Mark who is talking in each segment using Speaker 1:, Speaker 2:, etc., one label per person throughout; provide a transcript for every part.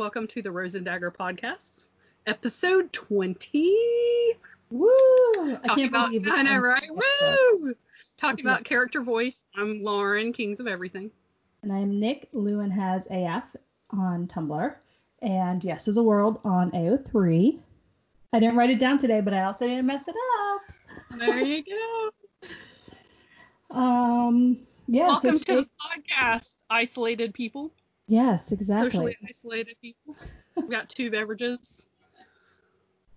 Speaker 1: welcome to the Rose and Dagger podcast, episode 20.
Speaker 2: Woo! I
Speaker 1: Talking about,
Speaker 2: believe
Speaker 1: I know, right? Woo! Talking about character voice. I'm Lauren, Kings of Everything.
Speaker 2: And I'm Nick. Lewin has AF on Tumblr. And Yes is a World on AO3. I didn't write it down today, but I also didn't mess it up.
Speaker 1: There you go.
Speaker 2: Um, yeah.
Speaker 1: welcome
Speaker 2: so
Speaker 1: to the podcast, isolated people,
Speaker 2: Yes, exactly.
Speaker 1: socially isolated people. We've got two beverages.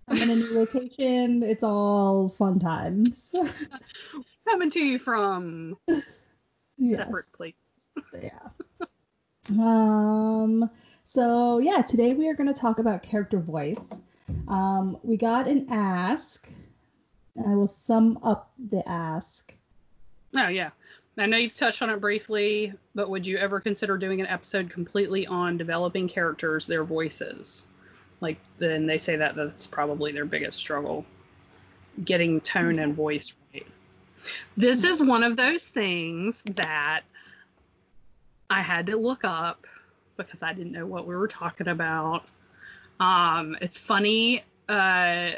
Speaker 2: I'm in a new location. It's all fun times.
Speaker 1: Coming to you from
Speaker 2: yes.
Speaker 1: separate places.
Speaker 2: Yeah. um. So yeah, today we are going to talk about character voice. Um, we got an ask. I will sum up the ask.
Speaker 1: Oh yeah. I know you've touched on it briefly, but would you ever consider doing an episode completely on developing characters, their voices? Like then they say that that's probably their biggest struggle. Getting tone and voice right. This is one of those things that I had to look up because I didn't know what we were talking about. Um, it's funny, uh,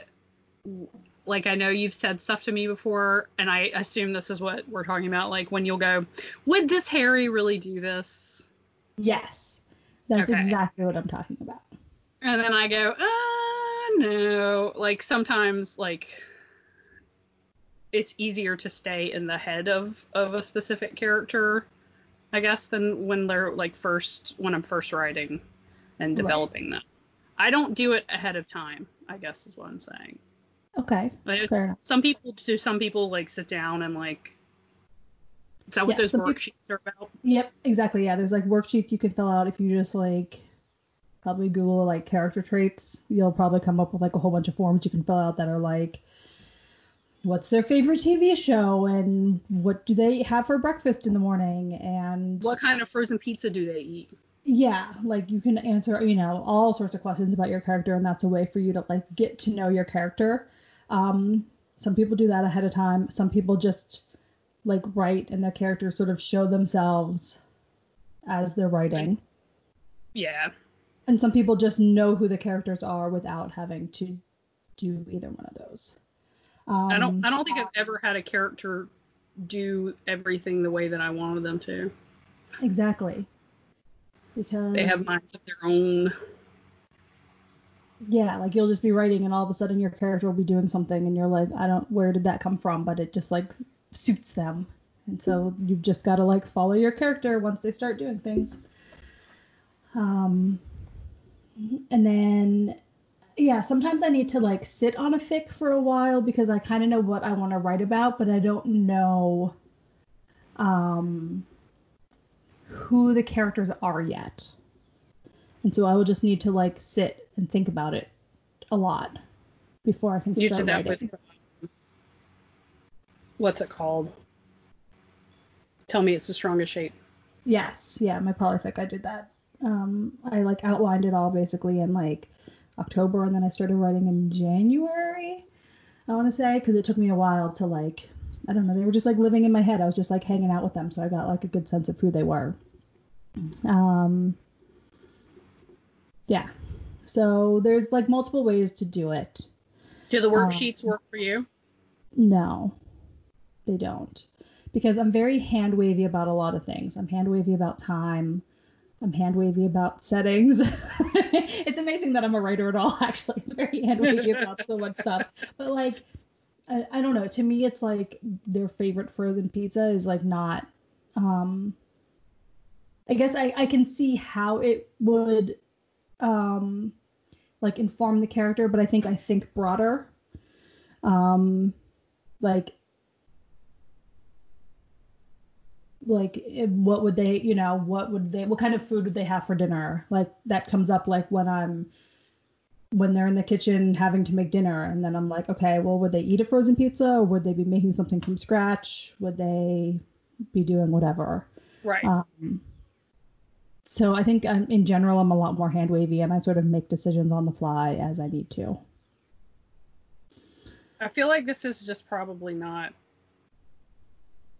Speaker 1: like I know you've said stuff to me before, and I assume this is what we're talking about. Like when you'll go, would this Harry really do this?
Speaker 2: Yes, that's
Speaker 1: Okay.
Speaker 2: exactly what I'm talking about.
Speaker 1: And then I go, uh, no. Like sometimes, like it's easier to stay in the head of of a specific character, I guess, than when they're like first when I'm first writing and
Speaker 2: Right.
Speaker 1: developing them. I don't do it ahead of time. I guess is what I'm saying.
Speaker 2: Okay,
Speaker 1: Like,
Speaker 2: fair enough.
Speaker 1: some people do. Some people like sit down and like. Is that what those worksheets are about?
Speaker 2: Yep, exactly. Yeah, there's like worksheets you can fill out if you just like probably Google like character traits. You'll probably come up with like a whole bunch of forms you can fill out that are like what's their favorite TV show and what do they have for breakfast in the morning and
Speaker 1: What kind of frozen pizza do they eat?
Speaker 2: yeah, like you can answer, you know, all sorts of questions about your character, and that's a way for you to like get to know your character. Um, some people do that ahead of time. Some people just like write, and their characters sort of show themselves as they're writing.
Speaker 1: Yeah.
Speaker 2: And some people just know who the characters are without having to do either one of those. Um,
Speaker 1: I don't. I don't think I've ever had a character do everything the way that I wanted them to.
Speaker 2: exactly because
Speaker 1: They have minds of their own.
Speaker 2: Yeah, like you'll just be writing and all of a sudden your character will be doing something and you're like, I don't, where did that come from? But it just like suits them. And so you've just got to like follow your character once they start doing things. Um, and then, yeah, sometimes I need to like sit on a fic for a while because I kind of know what I want to write about, but I don't know, um, who the characters are yet. And so I will just need to like sit and think about it a lot before I can
Speaker 1: You
Speaker 2: start
Speaker 1: that
Speaker 2: writing.
Speaker 1: with. What's it called? Tell me it's the strongest shape.
Speaker 2: Yes, yeah, my polyfic, I did that. Um, I like outlined it all basically in like October, and then I started writing in January. I want to say because it took me a while to like, I don't know, they were just like living in my head. I was just like hanging out with them, so I got like a good sense of who they were. Um, yeah. So there's like multiple ways to do it.
Speaker 1: Do the
Speaker 2: Um,
Speaker 1: worksheets work for you?
Speaker 2: No, they don't. Because I'm very hand wavy about a lot of things. I'm hand wavy about time. I'm hand wavy about settings. it's amazing that I'm a writer at all, actually. I'm very hand wavy about so much stuff. But like, I, I don't know. To me, it's like their favorite frozen pizza is like not. Um, I guess I, I can see how it would um, like inform the character, but I think I think broader. Um, like like what would they you know what would they what kind of food would they have for dinner like that comes up like when i'm when they're in the kitchen having to make dinner and then i'm like okay well would they eat a frozen pizza or would they be making something from scratch would they be doing whatever
Speaker 1: Right.
Speaker 2: um, so i think um, in general i'm a lot more hand wavy and i sort of make decisions on the fly as i need to
Speaker 1: I feel like this is just probably not.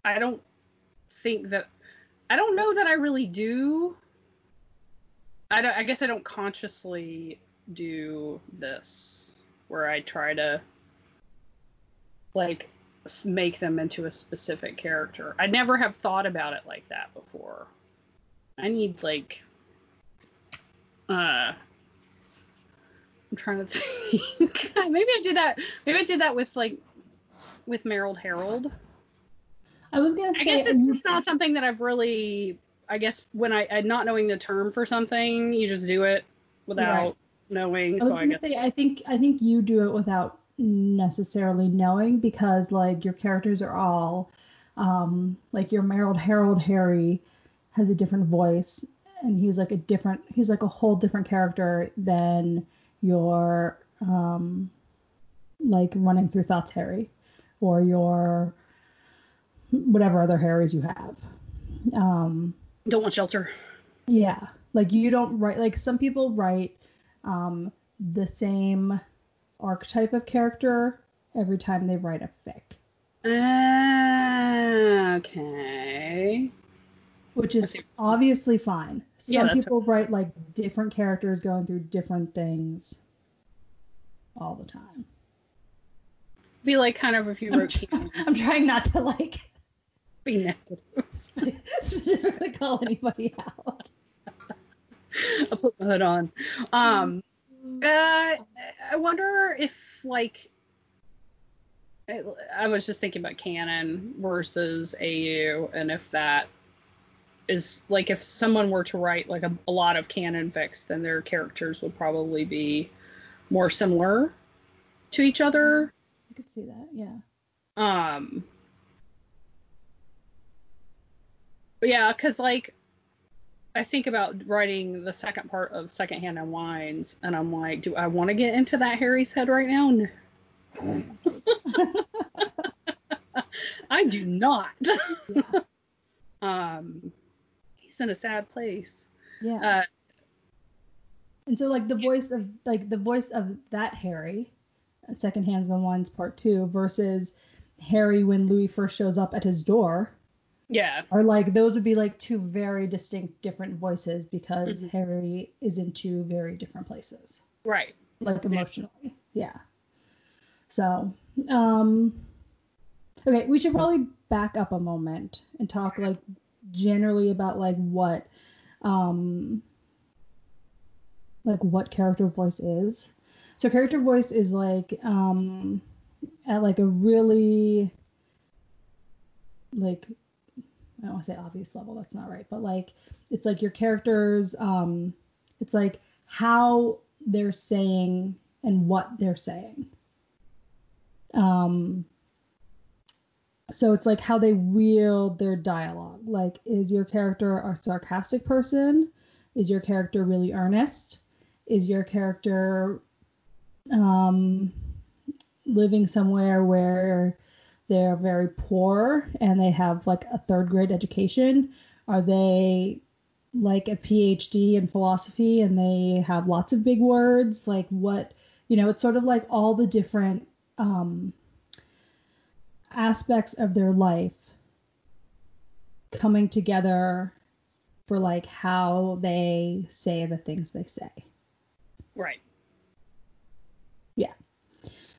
Speaker 1: I don't think that. I don't know that I really do. I don't. I guess I don't consciously do this where I try to like make them into a specific character. I never have thought about it like that before. I need like uh I'm trying to think. maybe I did that maybe I did that with like with Merrill Harold.
Speaker 2: I was gonna say.
Speaker 1: I guess it's just not something that I've really. I guess when I, I not knowing the term for something, you just do it without
Speaker 2: Right.
Speaker 1: knowing.
Speaker 2: I was
Speaker 1: so I
Speaker 2: gonna
Speaker 1: guess
Speaker 2: say I think I think you do it without necessarily knowing because like your characters are all um like your Merrill Harold Harry has a different voice and he's like a different he's like a whole different character than your um like running through thoughts Harry or your whatever other Harrys you have. Um
Speaker 1: don't want shelter.
Speaker 2: yeah, like you don't write like some people write um, the same archetype of character every time they write a fic,
Speaker 1: Uh, okay.
Speaker 2: Which is obviously fine. Some
Speaker 1: Yeah,
Speaker 2: people write like different characters going through different things all the time.
Speaker 1: Be like kind of if you
Speaker 2: I'm,
Speaker 1: wrote
Speaker 2: try- I'm trying not to like
Speaker 1: be negative.
Speaker 2: specifically call anybody out.
Speaker 1: I'll put my hood on. Um, uh, I wonder if like I I was just thinking about canon versus AU, and if that is like if someone were to write like a, a lot of canon fics, then their characters would probably be more similar to each other.
Speaker 2: I could see that, yeah.
Speaker 1: Um, yeah, because like I think about writing the second part of Secondhand Unwinds, and I'm like, do I want to get into that Harry's head right now? No. I do not.
Speaker 2: Yeah.
Speaker 1: um, he's in a sad place.
Speaker 2: Yeah.
Speaker 1: Uh,
Speaker 2: And so like the voice of like the voice of that Harry, uh, Second Hands on Ones Part Two versus Harry when Louis first shows up at his door
Speaker 1: yeah,
Speaker 2: are like those would be like two very distinct different voices because
Speaker 1: Mhm.
Speaker 2: Harry is in two very different places,
Speaker 1: right.
Speaker 2: like emotionally. Yeah. So, um okay, we should probably back up a moment and talk like generally about like what um like what character voice is. So character voice is like um at like a really like I don't want to say obvious level, that's not right, but like it's like your characters um it's like how they're saying and what they're saying. Um so it's like how they wield their dialogue. Like is your character a sarcastic person? Is your character really earnest? Is your character um living somewhere where they're very poor and they have like a third grade education? Are they like a PhD in philosophy and they have lots of big words? Like what, you know, it's sort of like all the different um, aspects of their life coming together for like how they say the things they say.
Speaker 1: Right. Yeah.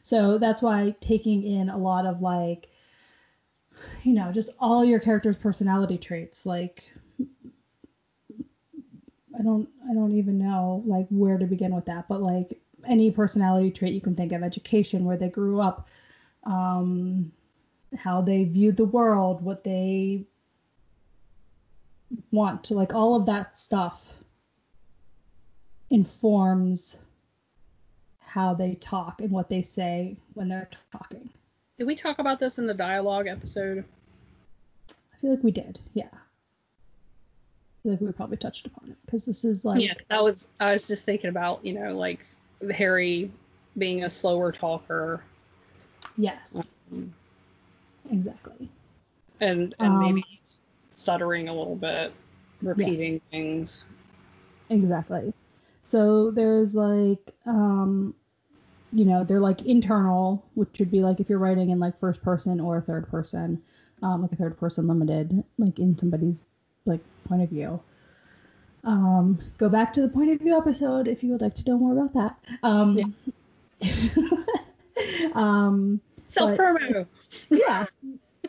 Speaker 2: So that's why taking in a lot of like, you know, just all your character's personality traits, like I don't I don't even know like where to begin with that, but like any personality trait you can think of, education, where they grew up, um, how they view the world, what they want to like all of that stuff informs how they talk and what they say when they're talking.
Speaker 1: Did we talk about this in the dialogue episode?
Speaker 2: I feel like we did, yeah. I feel like we probably touched upon it because this is like
Speaker 1: yeah, I was I was just thinking about you know like Harry being a slower talker
Speaker 2: yes,
Speaker 1: um,
Speaker 2: exactly.
Speaker 1: and and
Speaker 2: Um,
Speaker 1: maybe stuttering a little bit, repeating things.
Speaker 2: Exactly. So there's like, um, you know, they're like internal, which would be like if you're writing in like first person or third person, um, like a third person limited, like in somebody's like point of view. Um, go back to the point of view episode if you would like to know more about that. Um, um,
Speaker 1: Self promo.
Speaker 2: yeah.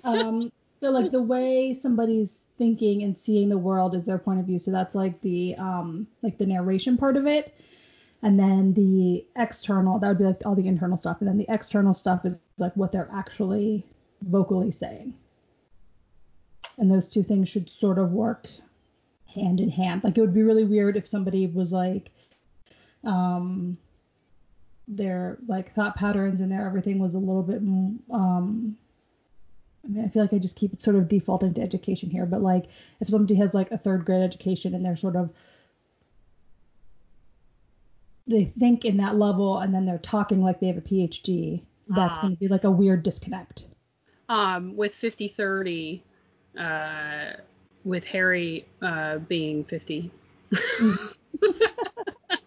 Speaker 2: Um, so like the way somebody's thinking and seeing the world is their point of view. So that's like the um like the narration part of it. And then the external, that would be like all the internal stuff. And then the external stuff is like what they're actually vocally saying. And those two things should sort of work hand in hand. Like it would be really weird if somebody was like, um, their like thought patterns and their everything was a little bit mm, um I mean, I feel like I just keep sort of defaulting to education here, but like if somebody has like a third grade education and they're sort of they think in that level and then they're talking like they have a PhD, that's
Speaker 1: Ah.
Speaker 2: going to be like a weird disconnect.
Speaker 1: Um, with 50-30, uh, with Harry uh, being 50.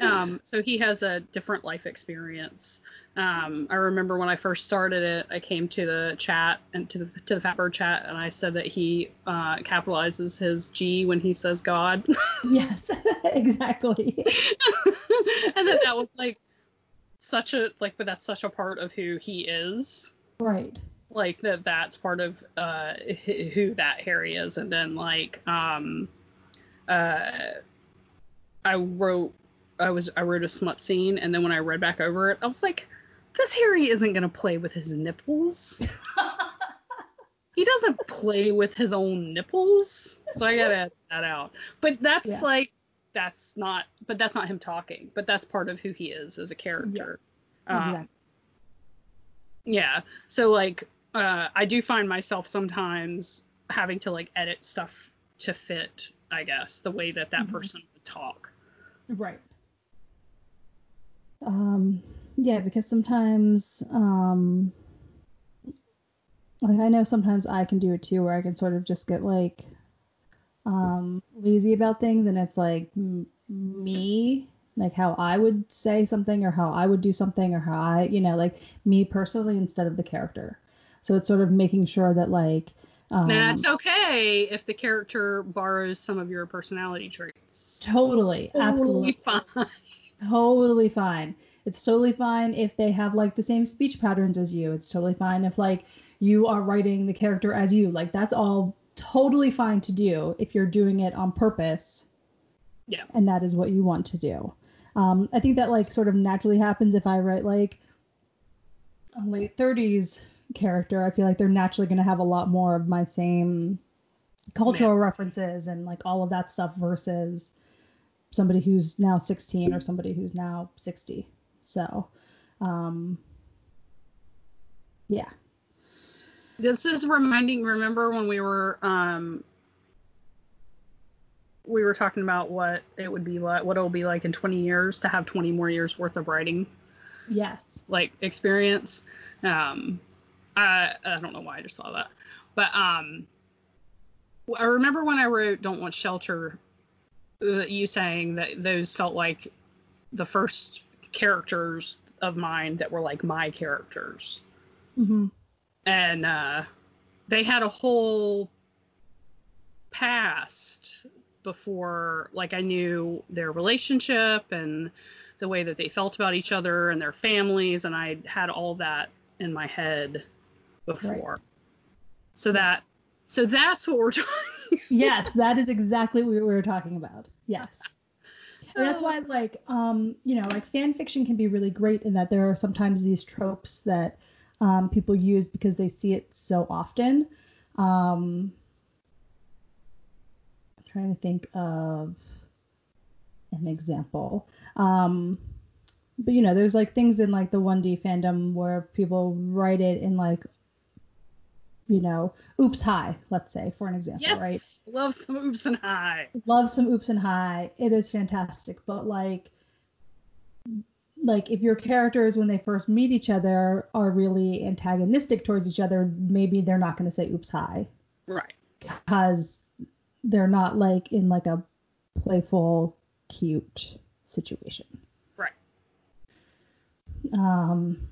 Speaker 1: um, so he has a different life experience. Um, I remember when I first started it, I came to the chat and to the to the Fatbird chat, and I said that he uh, capitalizes his G when he says God,
Speaker 2: Yes, exactly.
Speaker 1: and that that was like such a like, but that's such a part of who he is.
Speaker 2: Right.
Speaker 1: like that that's part of uh who that Harry is and then like um uh I wrote I was I wrote a smut scene and then when I read back over it I was like this Harry isn't gonna play with his nipples he doesn't play with his own nipples so I gotta edit that out but that's
Speaker 2: Yeah.
Speaker 1: like that's not but that's not him talking but that's part of who he is as a character Um,
Speaker 2: Exactly.
Speaker 1: yeah. So like uh I do find myself sometimes having to like edit stuff to fit, I guess, the way that that
Speaker 2: Mhm.
Speaker 1: person would talk.
Speaker 2: Right. Um, yeah, because sometimes, um, like I know sometimes I can do it too, where I can sort of just get like, um, lazy about things, and it's like m- me, like how I would say something, or how I would do something, or how I, you know, like me personally instead of the character. So it's sort of making sure that like, um,
Speaker 1: it's okay if the character borrows some of your personality traits.
Speaker 2: totally, absolutely.
Speaker 1: Fine.
Speaker 2: Totally fine. It's totally fine if they have like the same speech patterns as you. It's totally fine if like you are writing the character as you. Like that's all totally fine to do if you're doing it on purpose
Speaker 1: Yeah.
Speaker 2: and that is what you want to do. Um, I think that like sort of naturally happens if I write like a late 30s character. I feel like they're naturally going to have a lot more of my same cultural references and like all of that stuff versus somebody who's now 16 or somebody who's now 60. So, um, yeah.
Speaker 1: This is reminding remember when we were um we were talking about what it would be like what it will be like in 20 years to have 20 more years worth of writing
Speaker 2: Yes.
Speaker 1: like experience. Um, I I don't know why I just saw that, but um, I remember when I wrote "Don't Want Shelter," you saying that those felt like the first characters of mine that were like my characters,
Speaker 2: hmm
Speaker 1: and uh, they had a whole past before like I knew their relationship and the way that they felt about each other and their families and I had all that in my head before. So that so that's what we're talking
Speaker 2: yes, that is exactly what we were talking about. Yes. And that's why, like, um, you know, like fan fiction can be really great in that there are sometimes these tropes that um, people use because they see it so often. Um, I'm trying to think of an example. Um, but you know, there's like things in like the 1D fandom where people write it in like, you know, oops high, let's say, for an example,
Speaker 1: Yes.
Speaker 2: right?
Speaker 1: Love some oops and high.
Speaker 2: love some oops and high. It is fantastic, but like like if your characters when they first meet each other are really antagonistic towards each other, maybe they're not going to say oops high
Speaker 1: Right.
Speaker 2: because they're not like in like a playful cute situation.
Speaker 1: Right.
Speaker 2: Um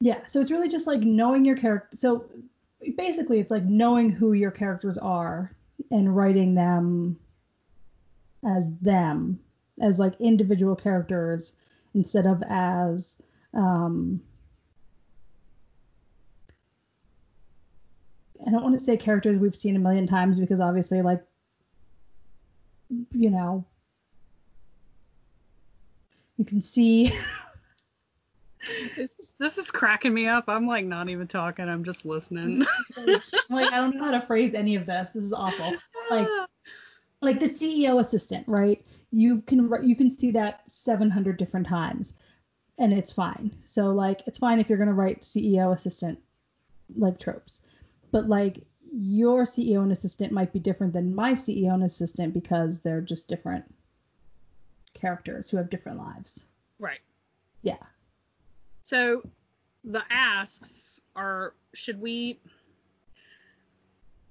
Speaker 2: yeah, so it's really just like knowing your character. So basically it's like knowing who your characters are and writing them as them, as like individual characters instead of as um, I don't want to say characters we've seen a million times because obviously like you know you can see
Speaker 1: this is cracking me up. I'm like not even talking. I'm just listening.
Speaker 2: like I don't know how to phrase any of this. This is awful. Like like the CEO assistant, right? You can you can see that 700 different times and it's fine. So like it's fine if you're going to write CEO assistant like tropes. But like your CEO and assistant might be different than my CEO and assistant because they're just different characters who have different lives.
Speaker 1: Right.
Speaker 2: Yeah.
Speaker 1: So the asks are should we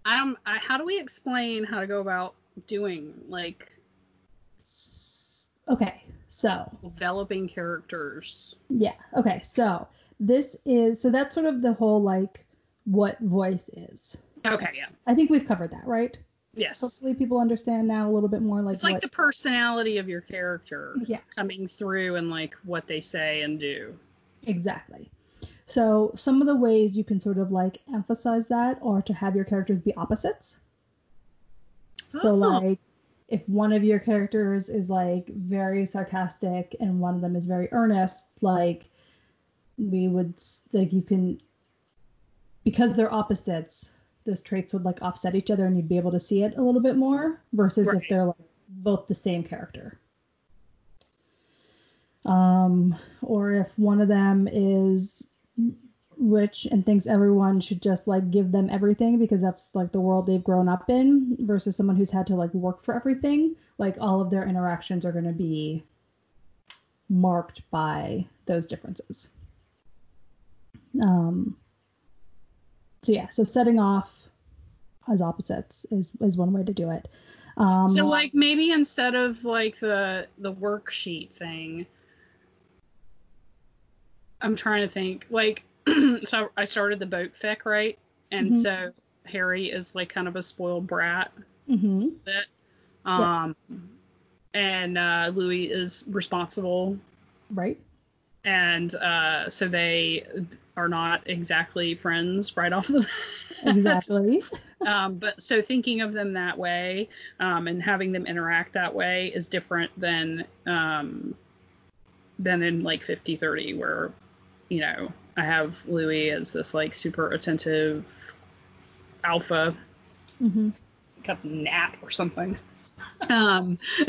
Speaker 1: um I, how do we explain how to go about doing like
Speaker 2: okay so.
Speaker 1: developing characters?
Speaker 2: Yeah okay so this is so that's sort of the whole like what voice is.
Speaker 1: Okay yeah.
Speaker 2: I think we've covered that right?
Speaker 1: Yes.
Speaker 2: Hopefully people understand now a little bit more like
Speaker 1: it's like
Speaker 2: what,
Speaker 1: the personality of your character
Speaker 2: yes.
Speaker 1: coming through and like what they say and do
Speaker 2: exactly so some of the ways you can sort of like emphasize that are to have your characters be opposites so
Speaker 1: Oh.
Speaker 2: like if one of your characters is like very sarcastic and one of them is very earnest, like we would like you can because they're opposites, those traits would like offset each other and you'd be able to see it a little bit more versus if they're like both the same character. Um, or if one of them is rich and thinks everyone should just like give them everything because that's like the world they've grown up in versus someone who's had to like work for everything like all of their interactions are going to be marked by those differences. Um so yeah so setting off as opposites is is one way to do it. Um
Speaker 1: so like maybe instead of like the the worksheet thing i'm trying to think. Like so i started the boat fic right? And
Speaker 2: Mhm.
Speaker 1: so harry is like kind of a spoiled brat.
Speaker 2: Hmm
Speaker 1: bit
Speaker 2: Yeah.
Speaker 1: um and uh louis is responsible.
Speaker 2: Right.
Speaker 1: And uh so they are not exactly friends right off the bat.
Speaker 2: Exactly.
Speaker 1: Um, but so thinking of them that way um, and having them interact that way is different than um, than in like 50-30 where you know I have Louis as this like super attentive alpha
Speaker 2: hmm
Speaker 1: like a gnat or something. Um,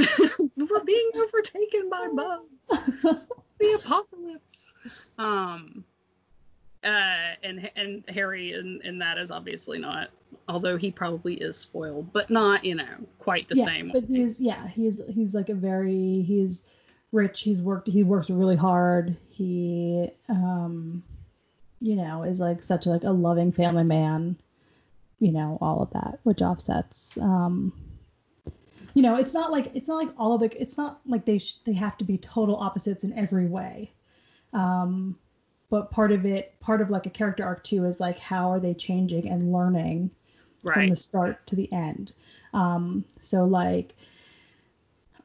Speaker 1: we're being overtaken by bugs. The apocalypse. Um, uh, and and Harry in, in that is obviously not, although he probably is spoiled, but not you know quite the
Speaker 2: yeah,
Speaker 1: same.
Speaker 2: But he's yeah, he's he's like a very he's rich. He's worked he works really hard. He um you know is like such like a loving family man. You know all of that, which offsets. Um, you know it's not like it's not like all of the it's not like they sh- they have to be total opposites in every way. Um, but part of it, part of like a character arc too, is like how are they changing and learning from the start to the end. Um, so like,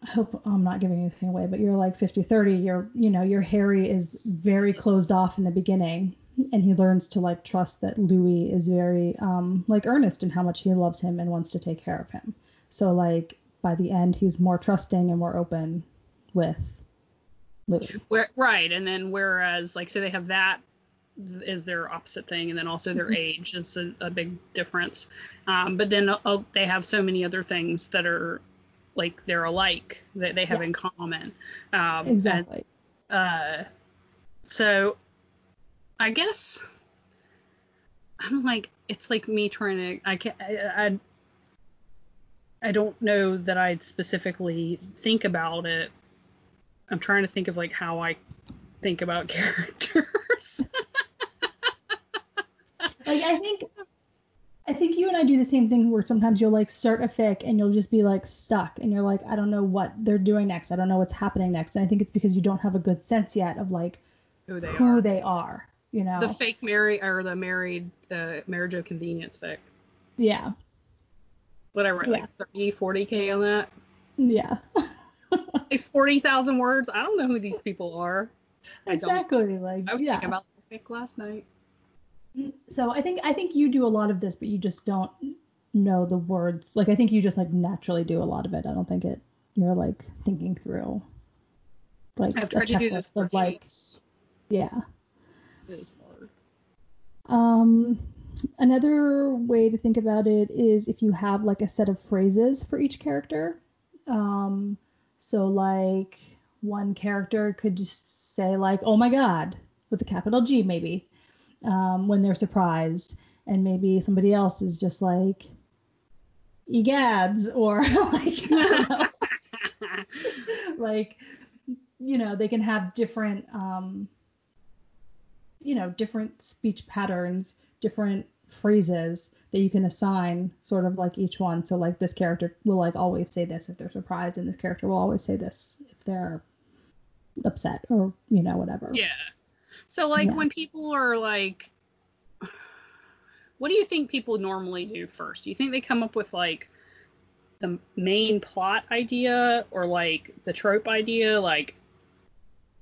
Speaker 2: I hope I'm not giving anything away, but you're like 50 30. You're, you know, your Harry is very closed off in the beginning, and he learns to like trust that Louis is very um, like earnest in how much he loves him and wants to take care of him. So like by the end, he's more trusting and more open with Louis.
Speaker 1: Where, right. And then whereas like so they have that is their opposite thing, and then also their
Speaker 2: Mhm.
Speaker 1: age is a, a big difference. Um, but then uh, they have so many other things that are like they're alike that they have
Speaker 2: Yeah.
Speaker 1: in common. Um, and
Speaker 2: Exactly.
Speaker 1: uh so i guess i'm like it's like me trying to i can I, I i don't know that i'd specifically think about it i'm trying to think of like how i think about characters
Speaker 2: Like I think I think you and I do the same thing where sometimes you'll like start a fic and you'll just be like stuck and you're like I don't know what they're doing next. I don't know what's happening next. And I think it's because you don't have a good sense yet of like
Speaker 1: who they
Speaker 2: who
Speaker 1: are
Speaker 2: they are, you know.
Speaker 1: the fake marry or the married uh marriage of convenience fic
Speaker 2: yeah.
Speaker 1: what i wrote
Speaker 2: Yeah.
Speaker 1: like 30 40k on that
Speaker 2: Yeah.
Speaker 1: Like 40,000 words. I don't know who these people are. I don't.
Speaker 2: exactly. Like
Speaker 1: I was
Speaker 2: yeah.
Speaker 1: thinking about the fic last night.
Speaker 2: So I think I think you do a lot of this, but you just don't know the words. Like I think you just like naturally do a lot of it. I don't think it you're like thinking through like
Speaker 1: I've
Speaker 2: a
Speaker 1: tried to do this
Speaker 2: of like yeah.
Speaker 1: It is hard.
Speaker 2: Um, another way to think about it is if you have like a set of phrases for each character. Um, so like one character could just say like, "Oh my God," with a capital G maybe, um, when they're surprised, and maybe somebody else is just like, "Egads," or like, I don't know. like you know they can have different um you know different speech patterns different phrases that you can assign sort of like each one so like this character will like always say this if they're surprised and this character will always say this if they're upset or you know whatever
Speaker 1: Yeah. So like
Speaker 2: Yeah.
Speaker 1: when people are like what do you think people normally do first? Do you think they come up with like the main plot idea or like the trope idea like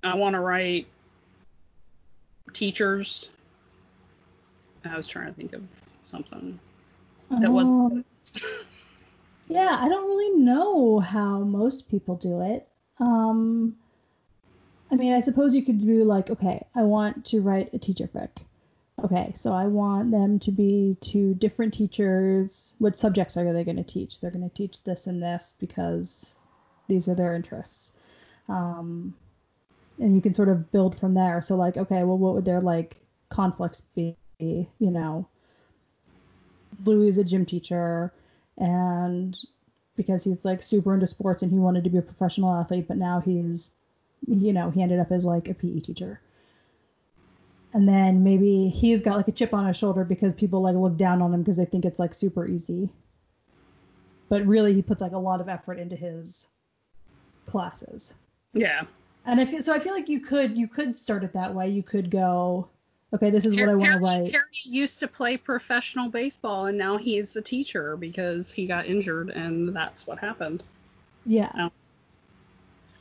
Speaker 1: I want to write teachers I was trying to think of something that wasn't
Speaker 2: Um, Yeah, I don't really know how most people do it. Um, I mean, I suppose you could do like, okay, I want to write a teacher fic. Okay, so I want them to be two different teachers. What subjects are they going to teach? They're going to teach this and this because these are their interests. Um, and you can sort of build from there. So like, okay, well, what would their like conflicts be? You know, Louis is a gym teacher and because he's like super into sports and he wanted to be a professional athlete, but now he's, you know, he ended up as like a PE teacher. And then maybe he's got like a chip on his shoulder because people like look down on him because they think it's like super easy. But really, he puts like a lot of effort into his classes.
Speaker 1: Yeah.
Speaker 2: And I feel so. I feel like you could you could start it that way. You could go, okay, this is what I want to write.
Speaker 1: Harry used to play professional baseball and now he's a teacher because he got injured and that's what happened.
Speaker 2: Yeah.
Speaker 1: Um,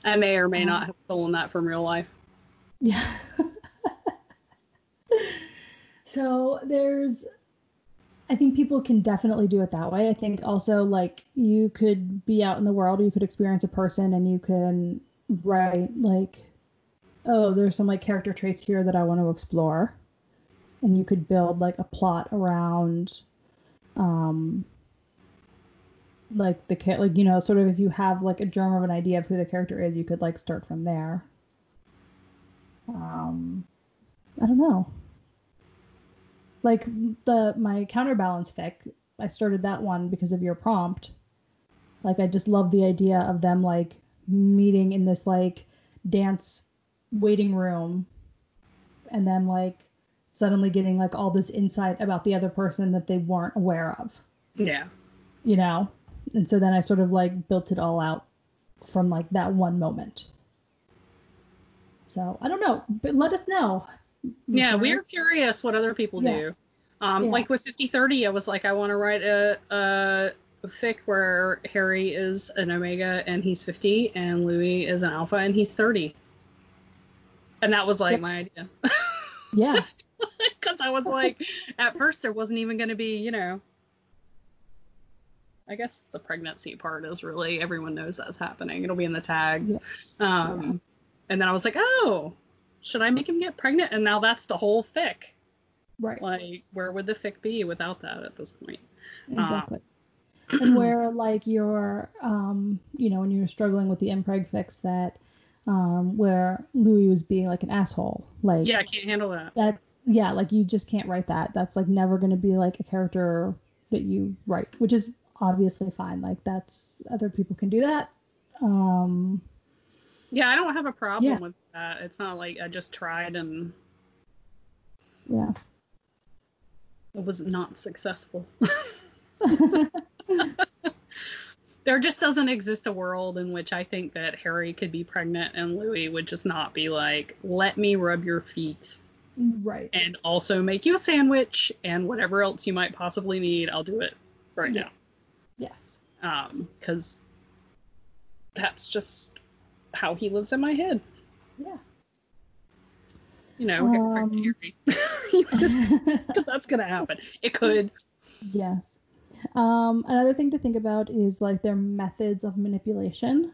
Speaker 1: I may or may not have stolen that from real life.
Speaker 2: Yeah. so there's I think people can definitely do it that way. I think also like you could be out in the world, you could experience a person and you can write like oh, there's some like character traits here that I want to explore. And you could build like a plot around um like the cha- like you know sort of if you have like a germ of an idea of who the character is, you could like start from there. Um, I don't know. Like the my counterbalance fic, I started that one because of your prompt. Like I just love the idea of them like meeting in this like dance waiting room and then like suddenly getting like all this insight about the other person that they weren't aware of,
Speaker 1: Yeah.
Speaker 2: you know? And so then I sort of like built it all out from like that one moment. So I don't know, but let us know.
Speaker 1: Yeah, we're curious what other people
Speaker 2: Yeah.
Speaker 1: do. Um,
Speaker 2: Yeah.
Speaker 1: Like with 5030, I was like, I want to write a, a fic where Harry is an Omega and he's 50, and Louis is an Alpha and he's 30. And that was like
Speaker 2: Yep.
Speaker 1: my idea.
Speaker 2: Yeah,
Speaker 1: Because I was like, at first there wasn't even going to be, you know. I guess the pregnancy part is really everyone knows that's happening. It'll be in the tags. Um, And then I was like, oh, should I make him get pregnant? And now that's the whole fic.
Speaker 2: right.
Speaker 1: Like, where would the fic be without that at this point?
Speaker 2: Exactly. and where like you're um you know when you were struggling with the impreg fics that um where Louis was being like an asshole like
Speaker 1: Yeah, I can't handle that.
Speaker 2: that yeah like you just can't write that that's like never going to be like a character that you write which is obviously fine like that's other people can do that um
Speaker 1: Yeah, I don't have a problem
Speaker 2: Yeah.
Speaker 1: with that. It's not like I just tried and
Speaker 2: yeah
Speaker 1: it was not successful. there just doesn't exist a world in which I think that Harry could be pregnant and Louis would just not be like, let me rub your feet
Speaker 2: right
Speaker 1: and also make you a sandwich and whatever else you might possibly need, I'll do it right
Speaker 2: Yeah. yes
Speaker 1: now. Um, because that's just how he lives in my head.
Speaker 2: Yeah.
Speaker 1: You know,
Speaker 2: Um,
Speaker 1: because that's gonna happen. It could.
Speaker 2: Yes. Um, another thing to think about is like their methods of manipulation.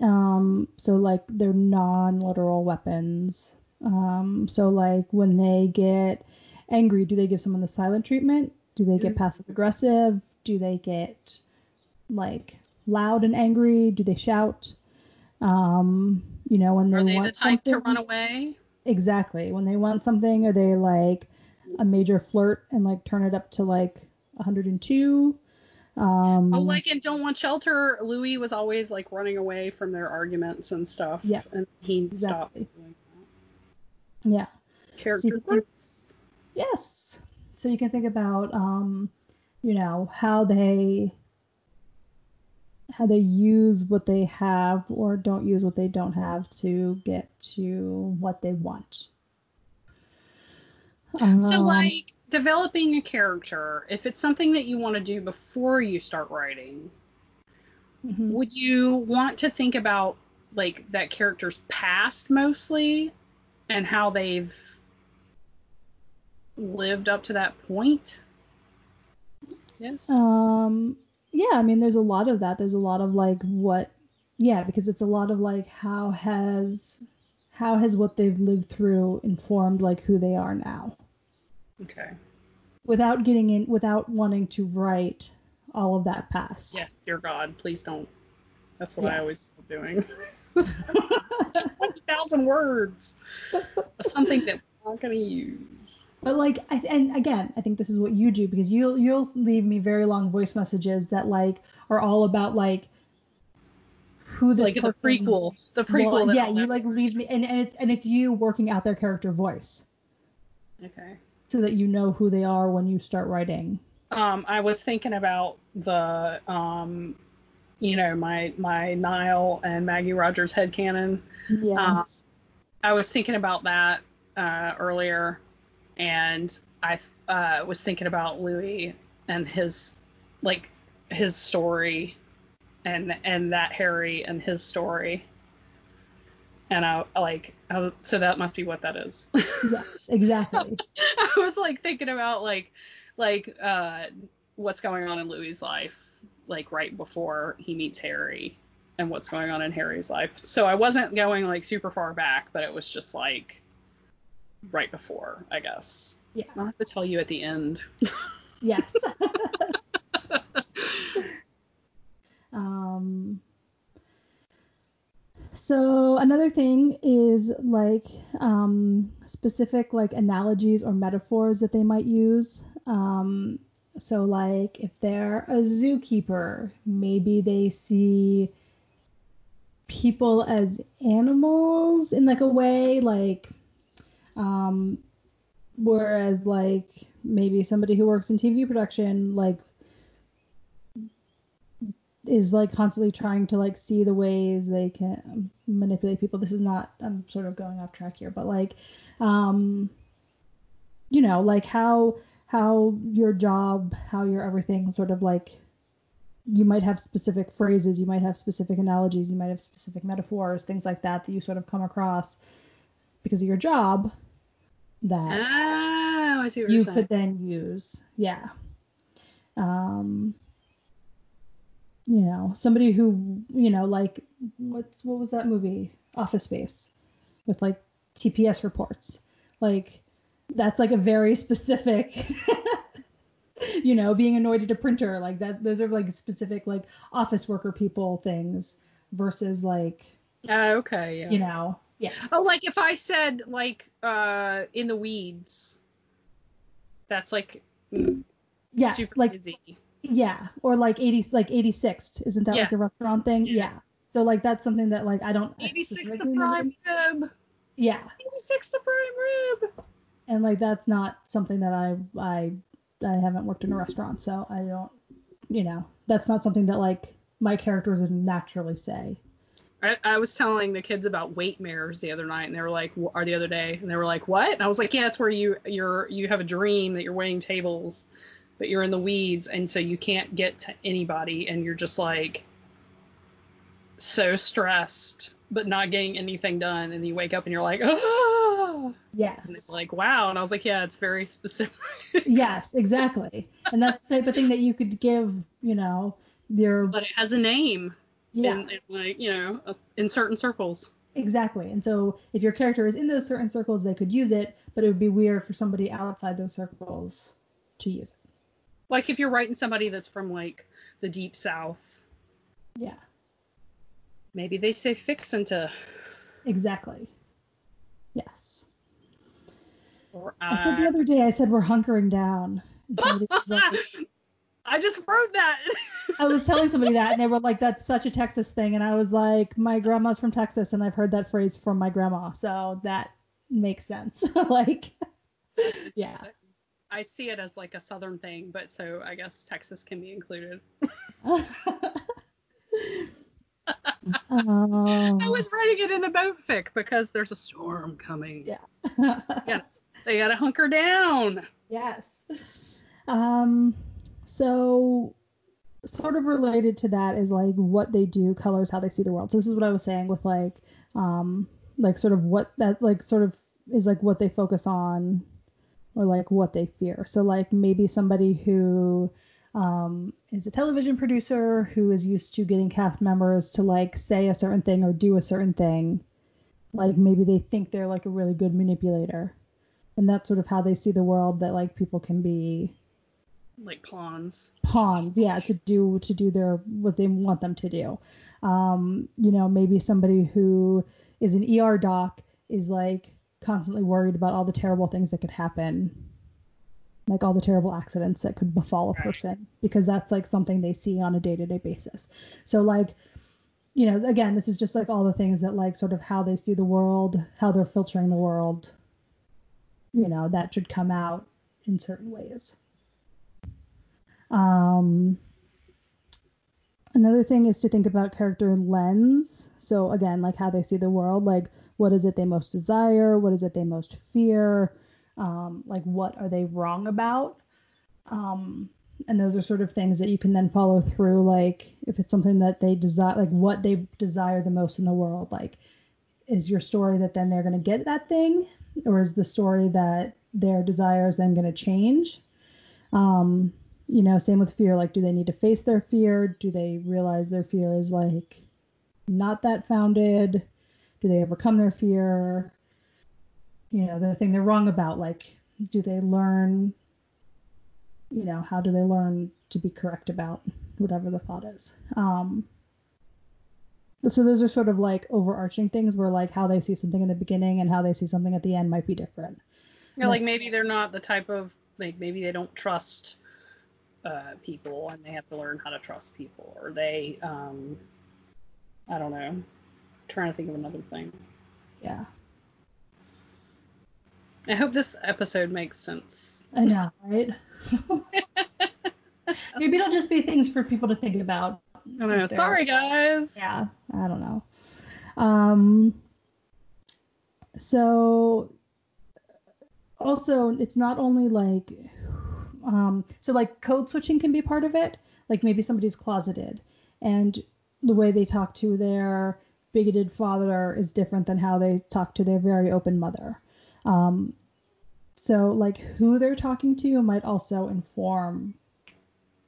Speaker 2: Um, so like their non-literal weapons. Um, so like when they get angry, do they give someone the silent treatment? Do they get
Speaker 1: Mhm.
Speaker 2: passive aggressive? Do they get like loud and angry? Do they shout? Um, you know, when they
Speaker 1: Are they
Speaker 2: want
Speaker 1: the type to run away?
Speaker 2: Exactly. When they want something, are they like a major flirt and like turn it up to like 102? Um,
Speaker 1: Oh, like in Don't Want Shelter, Louis was always like running away from their arguments and stuff.
Speaker 2: Yeah.
Speaker 1: And he
Speaker 2: Exactly.
Speaker 1: stopped doing
Speaker 2: yeah.
Speaker 1: Character growth.
Speaker 2: Yes. So you can think about, um, you know, how they how they use what they have or don't use what they don't have to get to what they want.
Speaker 1: So,
Speaker 2: Um,
Speaker 1: like, developing a character, if it's something that you want to do before you start writing,
Speaker 2: mhm.
Speaker 1: would you want to think about, like, that character's past mostly and how they've lived up to that point? Yes.
Speaker 2: Um, yeah, I mean, there's a lot of that. There's a lot of like what, yeah, because it's a lot of like how has how has what they've lived through informed like who they are now,
Speaker 1: okay.
Speaker 2: without getting in, without wanting to write all of that past.
Speaker 1: Yeah, dear God, please don't. That's what I always love doing. 20,000 words. Something that we're not going to use.
Speaker 2: But like, I, and again, I think this is what you do because you'll you'll leave me very long voice messages that like are all about like who this
Speaker 1: Like the
Speaker 2: person
Speaker 1: prequel. The prequel.
Speaker 2: Well,
Speaker 1: that
Speaker 2: yeah, you like leave me, and, and it's and it's you working out their character voice
Speaker 1: Okay.
Speaker 2: so that you know who they are when you start writing.
Speaker 1: Um, I was thinking about the, um, you know, my my Niall and Maggie Rogers headcanon.
Speaker 2: Yes.
Speaker 1: I was thinking about that uh, earlier, and I uh, was thinking about Louis and his like his story, and and that Harry and his story, and I like I, so that must be what that is.
Speaker 2: yes, exactly.
Speaker 1: I was like thinking about like like uh, what's going on in Louis's life, like right before he meets Harry, and what's going on in Harry's life. So I wasn't going like super far back, but it was just like right before, I guess.
Speaker 2: Yeah.
Speaker 1: I'll have to tell you at the end.
Speaker 2: Yes. um. So another thing is like um, specific like analogies or metaphors that they might use. Um, so like if they're a zookeeper, maybe they see people as animals in like a way like um whereas like maybe somebody who works in TV production like is like constantly trying to like see the ways they can manipulate people. This is not I'm sort of going off track here, but like um you know, like how how your job, how your everything sort of like you might have specific phrases, you might have specific analogies, you might have specific metaphors, things like that that you sort of come across because of your job that
Speaker 1: Oh, I see
Speaker 2: you could then use. Yeah. Um, you know, somebody who, you know, like what's what was that movie? Office Space with like TPS reports. Like that's like a very specific you know, being annoyed at a printer, like that those are like specific like office worker people things versus like,
Speaker 1: Oh, okay, yeah.
Speaker 2: you know, yeah.
Speaker 1: Oh, like if I said like uh in the weeds, that's like
Speaker 2: Yes,
Speaker 1: super
Speaker 2: like
Speaker 1: busy.
Speaker 2: Yeah, or like 80 like 86th, isn't that
Speaker 1: Yeah.
Speaker 2: like a restaurant thing?
Speaker 1: Yeah.
Speaker 2: Yeah. So like that's something that like I don't
Speaker 1: 86 the
Speaker 2: specifically know.
Speaker 1: prime rib.
Speaker 2: Yeah,
Speaker 1: 86 the prime rib.
Speaker 2: and like that's not something that I I I haven't worked in a restaurant, so I don't, you know, that's not something that like my characters would naturally say.
Speaker 1: I, I was telling the kids about weight mirrors the other night, and they were like, or the other day, and they were like, what? And I was like, yeah, it's where you you're you have a dream that you're weighing tables, but you're in the weeds, and so you can't get to anybody, and you're just like so stressed but not getting anything done and you wake up and you're like oh
Speaker 2: Yes.
Speaker 1: and it's like wow and i was like yeah it's very specific
Speaker 2: yes, exactly. And that's the type of thing that you could give, you know, your
Speaker 1: but it has a name
Speaker 2: yeah,
Speaker 1: in, in like you know in certain circles
Speaker 2: exactly. And so if your character is in those certain circles, they could use it, but it would be weird for somebody outside those circles to use it.
Speaker 1: like if you're writing somebody that's from like the deep south
Speaker 2: Yeah,
Speaker 1: maybe they say fixin' to
Speaker 2: exactly. Yes.
Speaker 1: or
Speaker 2: I said the other day, I said we're hunkering down. And somebody was like-
Speaker 1: I just wrote that.
Speaker 2: I was telling somebody that, and they were like, "That's such a Texas thing," and I was like, "My grandma's from Texas, and I've heard that phrase from my grandma, so that makes sense." like, yeah.
Speaker 1: I see it as like a southern thing, but so I guess Texas can be included. I was writing it in the boat fic because there's a storm coming.
Speaker 2: yeah.
Speaker 1: Yeah. They gotta hunker down.
Speaker 2: yes. Um. So, sort of related to that is like what they do colors how they see the world. So this is what I was saying with like, um, like sort of what that like sort of is like what they focus on or like what they fear. So like maybe somebody who um, is a television producer who is used to getting cast members to like say a certain thing or do a certain thing. Like maybe they think they're like a really good manipulator. And that's sort of how they see the world that like people can be
Speaker 1: Like pawns.
Speaker 2: pawns, yeah, to do to do their what they want them to do. Um, you know, maybe somebody who is an ER doc is like constantly worried about all the terrible things that could happen, like all the terrible accidents that could befall a person, because that's like something they see on a day-to-day basis. So like, you know, again, this is just like all the things that like sort of how they see the world, how they're filtering the world. You know, that should come out in certain ways. Um, another thing is to think about character lens. So again, like how they see the world, like what is it they most desire, what is it they most fear, um, like what are they wrong about. Um, and those are sort of things that you can then follow through, like if it's something that they desire, like what they desire the most in the world, like is your story that then they're going to get that thing, or is the story that their desire is then going to change? Um, you know, same with fear. Like, do they need to face their fear? Do they realize their fear is like not that founded? Do they overcome their fear? You know, the thing they're wrong about. Like, do they learn? You know, how do they learn to be correct about whatever the thought is? Um, so those are sort of like overarching things where like how they see something in the beginning and how they see something at the end might be different.
Speaker 1: Yeah, like maybe they're not the type of like maybe they don't trust uh, people and they have to learn how to trust people, or they um, I don't know. trying to think of another thing.
Speaker 2: Yeah,
Speaker 1: I hope this episode makes sense.
Speaker 2: I know, right? Maybe it'll just be things for people to think about.
Speaker 1: I don't know. Sorry, guys.
Speaker 2: Yeah, I don't know. Um, so also it's not only like um, so like code switching can be part of it. Like maybe somebody's closeted and the way they talk to their bigoted father is different than how they talk to their very open mother. Um, so like who they're talking to might also inform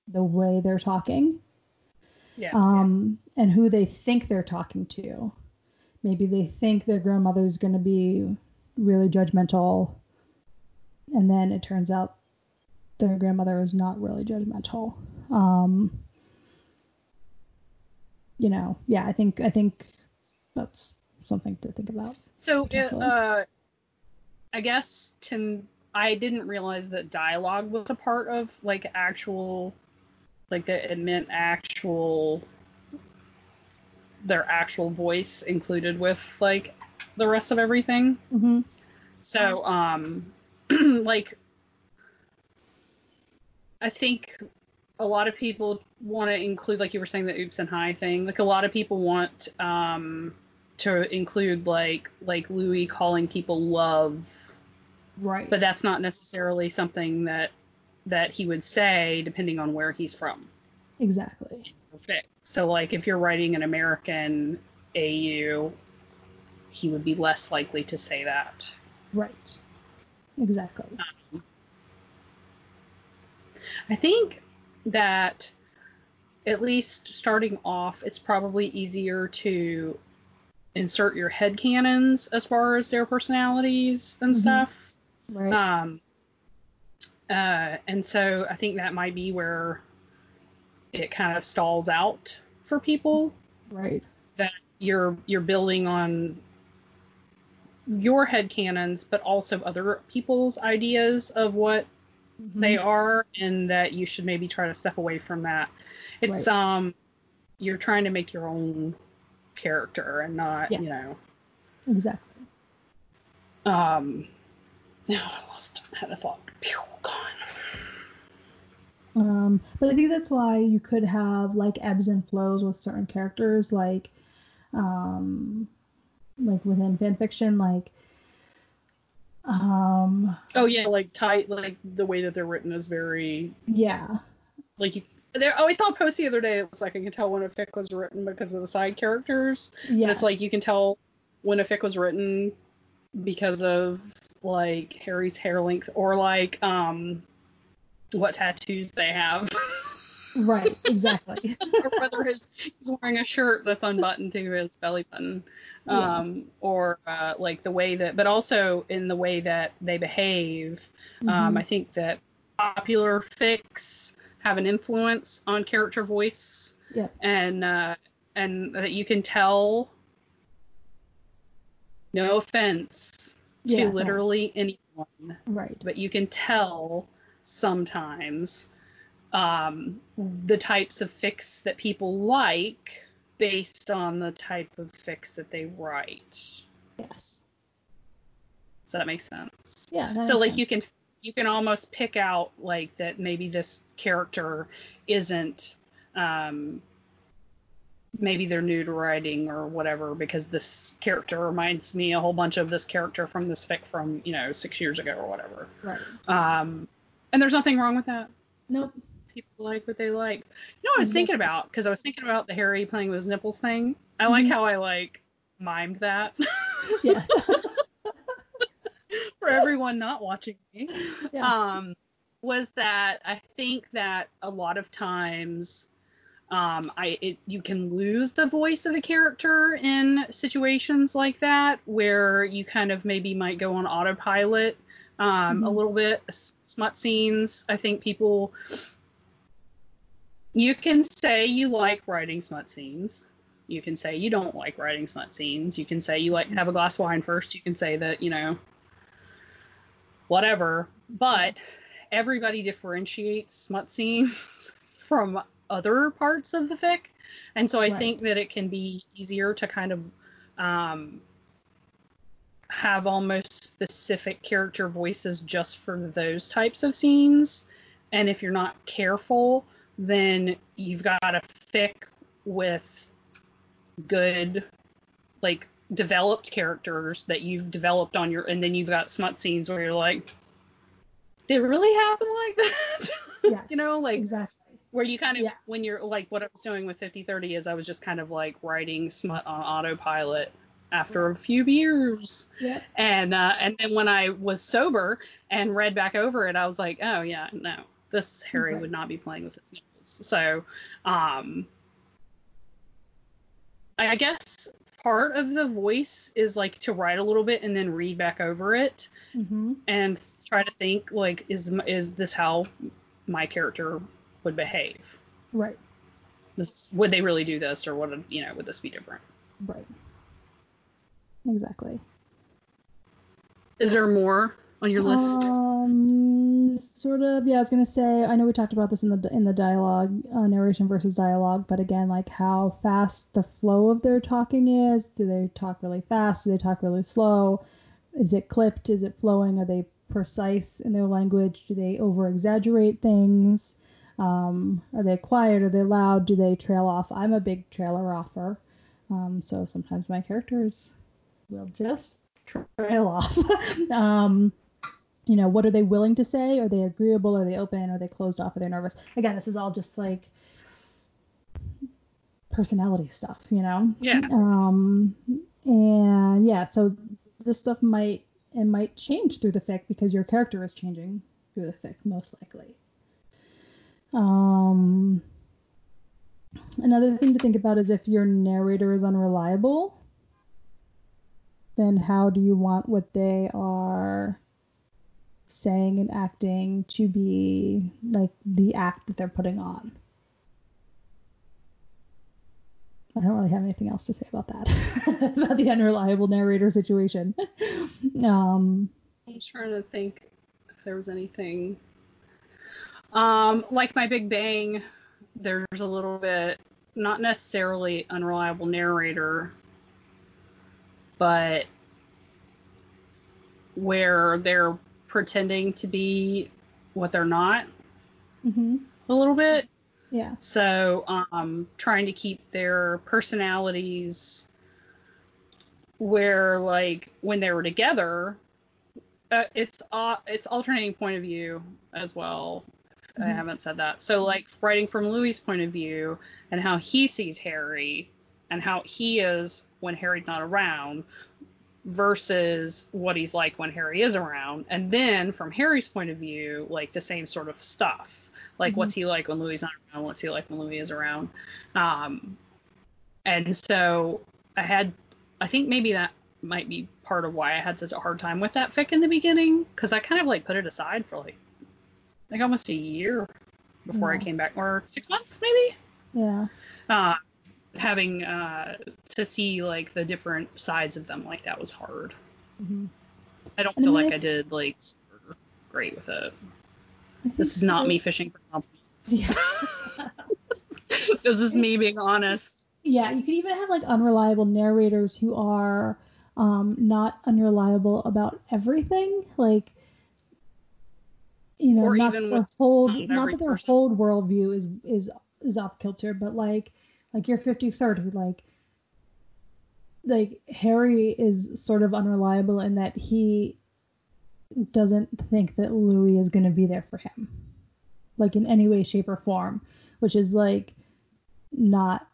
Speaker 2: the way they're talking
Speaker 1: Yeah.
Speaker 2: um, and who they think they're talking to. Maybe they think their grandmother's going to be really judgmental, and then it turns out their grandmother is not really judgmental. Um, you know, yeah, I think I think that's something to think about.
Speaker 1: So, uh, uh, I guess to I didn't realize that dialogue was a part of like actual, like that it meant actual, their actual voice included with like the rest of everything.
Speaker 2: Mm-hmm.
Speaker 1: So, um, like, I think a lot of people want to include, like you were saying, the oops and hi thing. Like a lot of people want um, to include like like Louis calling people love,
Speaker 2: Right.
Speaker 1: but that's not necessarily something that that he would say depending on where he's from.
Speaker 2: exactly.
Speaker 1: fic. So like if you're writing an American AU, he would be less likely to say that.
Speaker 2: Right. Exactly.
Speaker 1: I think that at least starting off, it's probably easier to insert your head canons as far as their personalities and
Speaker 2: Mhm.
Speaker 1: stuff.
Speaker 2: Right.
Speaker 1: Um, uh, and so I think that might be where it kind of stalls out for people
Speaker 2: right.
Speaker 1: that you're you're building on your head canons, but also other people's ideas of what they
Speaker 2: Mhm.
Speaker 1: are, and that you should maybe try to step away from that. It's um, you're trying to make your own character and not you know
Speaker 2: Exactly.
Speaker 1: um. Now I lost had a thought. Phew, gone.
Speaker 2: Um, but I think that's why you could have like ebbs and flows with certain characters, like, um, like within fan fiction, like, um,
Speaker 1: Oh yeah, like tight, like the way that they're written is very
Speaker 2: yeah,
Speaker 1: like you. There, Oh, I saw a post the other day. It was like I can tell when a fic was written because of the side characters.
Speaker 2: Yeah,
Speaker 1: it's like you can tell when a fic was written because of like Harry's hair length or like um what tattoos they have.
Speaker 2: right, exactly.
Speaker 1: or whether his, he's wearing a shirt that's unbuttoned to his belly button.
Speaker 2: Yeah.
Speaker 1: Um, or uh, like the way that, but also in the way that they behave. Um,
Speaker 2: Mhm.
Speaker 1: I think that popular fics have an influence on character voice
Speaker 2: yeah,
Speaker 1: and uh, and that you can tell. No offense to
Speaker 2: Yeah,
Speaker 1: literally anyone,
Speaker 2: right,
Speaker 1: but you can tell sometimes um, the types of fics that people like based on the type of fics that they write.
Speaker 2: yes,
Speaker 1: Does that make sense?
Speaker 2: yeah.
Speaker 1: so like
Speaker 2: sense.
Speaker 1: you can you can almost pick out like that maybe this character isn't um maybe they're new to writing or whatever because this character reminds me a whole bunch of this character from this fic from you know six years ago or whatever
Speaker 2: right.
Speaker 1: um and there's nothing wrong with that
Speaker 2: Nope.
Speaker 1: People like what they like you know what i was thinking about because i was thinking about the harry playing with his nipples thing i like
Speaker 2: Mhm.
Speaker 1: how i like mimed that
Speaker 2: Yes.
Speaker 1: for everyone not watching me
Speaker 2: yeah.
Speaker 1: um, was that I think that a lot of times um, I it, you can lose the voice of a character in situations like that where you kind of maybe might go on autopilot um, a
Speaker 2: Mhm.
Speaker 1: little bit. S- Smut scenes, I think people you can say you like writing smut scenes. You can say you don't like writing smut scenes. You can say you like to have a glass of wine first. You can say that, you know, whatever. But everybody differentiates smut scenes from other parts of the fic. And so I
Speaker 2: Right.
Speaker 1: think that it can be easier to kind of um, have almost specific character voices just for those types of scenes. And if you're not careful, then you've got a fic with good, like, developed characters that you've developed on your, and then you've got smut scenes where you're like, did it really happen like that?
Speaker 2: Yes.
Speaker 1: you know, like
Speaker 2: exactly.
Speaker 1: where you kind of
Speaker 2: Yeah.
Speaker 1: when you're like what I was doing with 5030 is I was just kind of like writing smut on autopilot after a few beers.
Speaker 2: Yep.
Speaker 1: And uh, and then when I was sober and read back over it, I was like, oh yeah, no, this Harry
Speaker 2: Right.
Speaker 1: would not be playing with his nipples. So, um, I guess part of the voice is like to write a little bit and then read back over it
Speaker 2: Mhm.
Speaker 1: and try to think like, is is this how my character would behave?
Speaker 2: Right.
Speaker 1: This would they really do this or would you know would this be different?
Speaker 2: Right. Exactly.
Speaker 1: Is there more on your list?
Speaker 2: Sort of. Yeah, I was gonna say. I know we talked about this in the in the dialogue, uh, narration versus dialogue, but again, like how fast the flow of their talking is. Do they talk really fast? Do they talk really slow? Is it clipped? Is it flowing? Are they precise in their language? Do they over exaggerate things? Um, are they quiet? Are they loud? Do they trail off? I'm a big trailer offer. Um, so sometimes my characters will just trail off. um, you know, what are they willing to say? Are they agreeable? Are they open? Are they closed off? Are they nervous? Again, this is all just like personality stuff, you know.
Speaker 1: Yeah.
Speaker 2: Um, and yeah, so this stuff might it might change through the fic because your character is changing through the fic most likely. Um, another thing to think about is if your narrator is unreliable, then how do you want what they are saying and acting to be like the act that they're putting on? I don't really have anything else to say about that, about the unreliable narrator situation. um,
Speaker 1: I'm trying to think if there was anything. Um, like my Big Bang, there's a little bit, not necessarily unreliable narrator, but where they're pretending to be what they're not
Speaker 2: hmm
Speaker 1: a little bit.
Speaker 2: Yeah.
Speaker 1: So, um, trying to keep their personalities where, like, when they were together, uh, it's uh, it's alternating point of view as well. If I haven't said that. So, like, writing from Louis' point of view and how he sees Harry and how he is when Harry's not around versus what he's like when Harry is around. And then from Harry's point of view, like the same sort of stuff. Like
Speaker 2: Mhm.
Speaker 1: what's he like when Louis is not around? What's he like when Louis is around? Um, and so I had, I think maybe that might be part of why I had such a hard time with that fic in the beginning because I kind of like put it aside for like, like almost a year before I came back, or six months maybe
Speaker 2: Yeah.
Speaker 1: uh, having uh, to see like the different sides of them like that was hard.
Speaker 2: hmm
Speaker 1: I don't
Speaker 2: And
Speaker 1: feel
Speaker 2: I mean,
Speaker 1: like
Speaker 2: I-
Speaker 1: I did like super great with it. This is not me fishing for compliments.
Speaker 2: Yeah.
Speaker 1: this is me being honest.
Speaker 2: yeah, you could even have like unreliable narrators who are um, not unreliable about everything, like you know,
Speaker 1: Or
Speaker 2: not
Speaker 1: even
Speaker 2: that their
Speaker 1: with
Speaker 2: whole
Speaker 1: not
Speaker 2: not that their
Speaker 1: person.
Speaker 2: whole worldview is is is off kilter, but like like your 50-30, like like Harry is sort of unreliable in that he doesn't think that Louis is going to be there for him, like in any way, shape, or form, which is like not